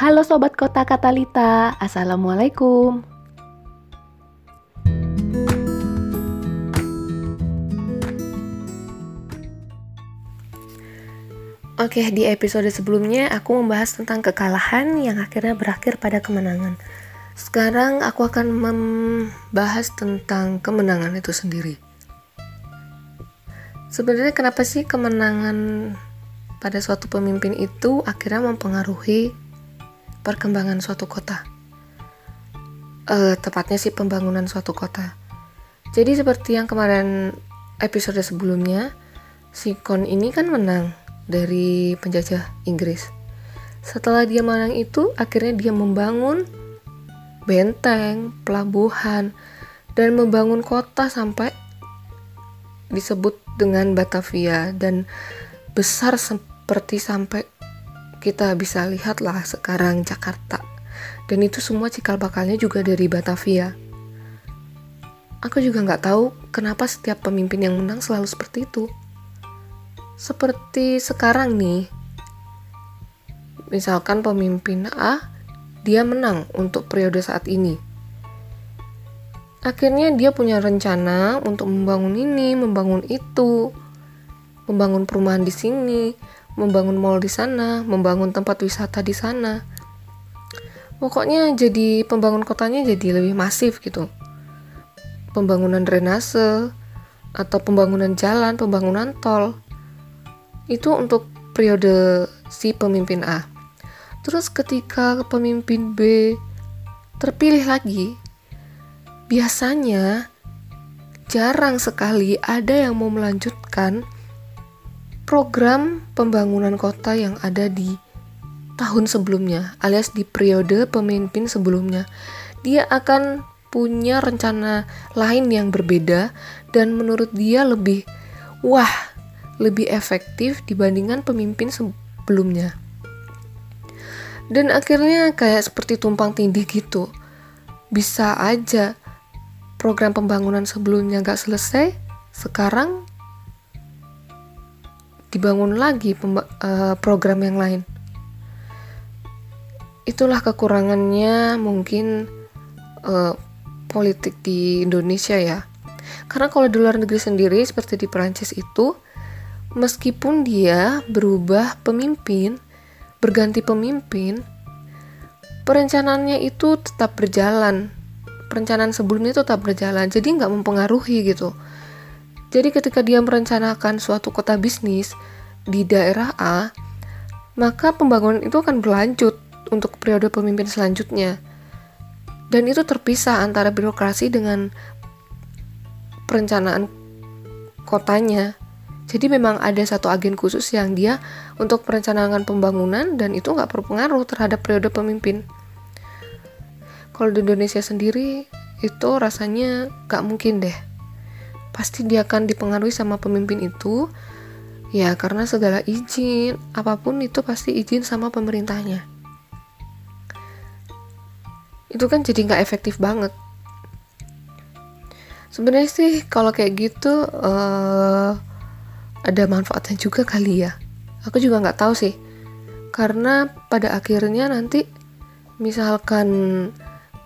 Halo Sobat Kota Katalita, Assalamualaikum. Oke, di episode sebelumnya aku membahas tentang kekalahan yang akhirnya berakhir pada kemenangan. Sekarang aku akan membahas tentang kemenangan itu sendiri. Sebenarnya kenapa sih kemenangan pada suatu pemimpin itu akhirnya mempengaruhi perkembangan suatu kota? Uh, tepatnya sih pembangunan suatu kota. Jadi seperti yang kemarin episode sebelumnya, si Kon ini kan menang dari penjajah Inggris. Setelah dia menang itu, akhirnya dia membangun benteng, pelabuhan, dan membangun kota sampai disebut dengan Batavia dan besar seperti sampai kita bisa lihat lah sekarang Jakarta. Dan itu semua cikal bakalnya juga dari Batavia. Aku juga nggak tahu kenapa setiap pemimpin yang menang selalu seperti itu seperti sekarang nih misalkan pemimpin A dia menang untuk periode saat ini akhirnya dia punya rencana untuk membangun ini membangun itu membangun perumahan di sini membangun mall di sana membangun tempat wisata di sana pokoknya jadi pembangun kotanya jadi lebih masif gitu pembangunan drainase atau pembangunan jalan, pembangunan tol. Itu untuk periode si pemimpin A. Terus ketika pemimpin B terpilih lagi, biasanya jarang sekali ada yang mau melanjutkan program pembangunan kota yang ada di tahun sebelumnya, alias di periode pemimpin sebelumnya. Dia akan punya rencana lain yang berbeda dan menurut dia lebih wah lebih efektif dibandingkan pemimpin sebelumnya. Dan akhirnya kayak seperti tumpang tindih gitu. Bisa aja program pembangunan sebelumnya gak selesai, sekarang dibangun lagi uh, program yang lain. Itulah kekurangannya mungkin uh, politik di Indonesia ya. Karena kalau di luar negeri sendiri seperti di Perancis itu meskipun dia berubah pemimpin, berganti pemimpin, perencanaannya itu tetap berjalan. Perencanaan sebelumnya itu tetap berjalan, jadi nggak mempengaruhi gitu. Jadi ketika dia merencanakan suatu kota bisnis di daerah A, maka pembangunan itu akan berlanjut untuk periode pemimpin selanjutnya. Dan itu terpisah antara birokrasi dengan perencanaan kotanya. Jadi memang ada satu agen khusus yang dia untuk perencanaan pembangunan dan itu nggak berpengaruh terhadap periode pemimpin. Kalau di Indonesia sendiri itu rasanya nggak mungkin deh. Pasti dia akan dipengaruhi sama pemimpin itu ya karena segala izin apa pun itu pasti izin sama pemerintahnya. Itu kan jadi nggak efektif banget. Sebenarnya sih kalau kayak gitu uh, ada manfaatnya juga kali ya aku juga nggak tahu sih karena pada akhirnya nanti misalkan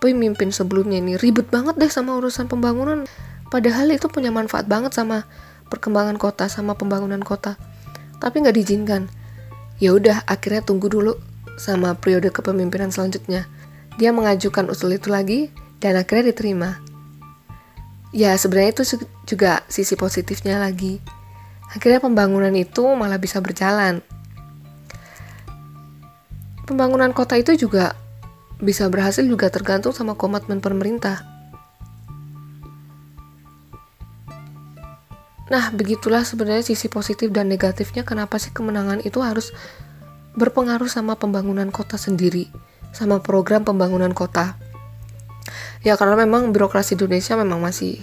pemimpin sebelumnya ini ribet banget deh sama urusan pembangunan padahal itu punya manfaat banget sama perkembangan kota sama pembangunan kota. Tapi nggak diizinkan. Ya udah akhirnya tunggu dulu sama periode kepemimpinan selanjutnya. Dia mengajukan usul itu lagi dan akhirnya diterima. Ya sebenarnya itu juga sisi positifnya lagi. Akhirnya pembangunan itu malah bisa berjalan. Pembangunan kota itu juga bisa berhasil juga tergantung sama komitmen pemerintah. Nah, begitulah sebenarnya sisi positif dan negatifnya kenapa sih kemenangan itu harus berpengaruh sama pembangunan kota sendiri, sama program pembangunan kota. Ya karena memang birokrasi Indonesia memang masih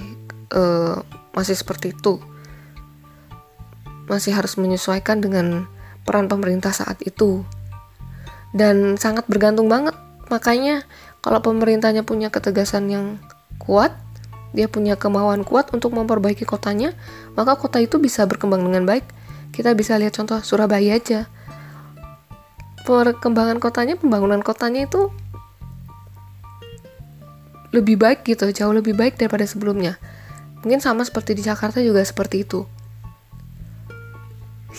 uh, masih seperti itu masih harus menyesuaikan dengan peran pemerintah saat itu. Dan sangat bergantung banget. Makanya kalau pemerintahnya punya ketegasan yang kuat, dia punya kemauan kuat untuk memperbaiki kotanya, maka kota itu bisa berkembang dengan baik. Kita bisa lihat contoh Surabaya aja. perkembangan kotanya pembangunan kotanya itu lebih baik gitu jauh lebih baik daripada sebelumnya mungkin sama seperti di Jakarta juga seperti itu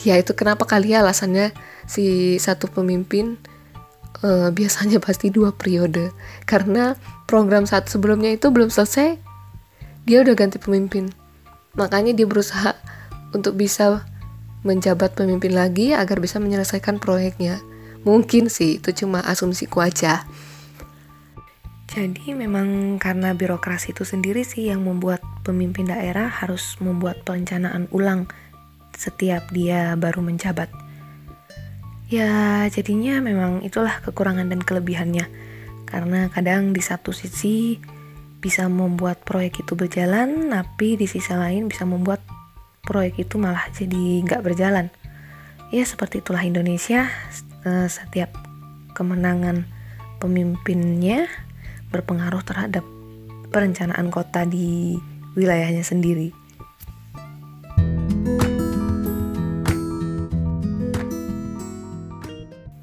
ya itu kenapa kali ya alasannya si satu pemimpin uh, biasanya pasti dua periode karena program saat sebelumnya itu belum selesai dia udah ganti pemimpin makanya dia berusaha untuk bisa menjabat pemimpin lagi agar bisa menyelesaikan proyeknya mungkin sih itu cuma asumsiku aja jadi memang karena birokrasi itu sendiri sih yang membuat pemimpin daerah harus membuat perencanaan ulang setiap dia baru menjabat. Ya, jadinya memang itulah kekurangan dan kelebihannya. Karena kadang di satu sisi bisa membuat proyek itu berjalan, tapi di sisi lain bisa membuat proyek itu malah jadi nggak berjalan. Ya, seperti itulah Indonesia. Eh, setiap kemenangan pemimpinnya berpengaruh terhadap perencanaan kota di wilayahnya sendiri.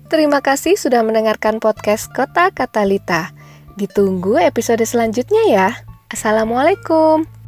Terima kasih sudah mendengarkan podcast Kota Katalita. Ditunggu episode selanjutnya ya. Assalamualaikum.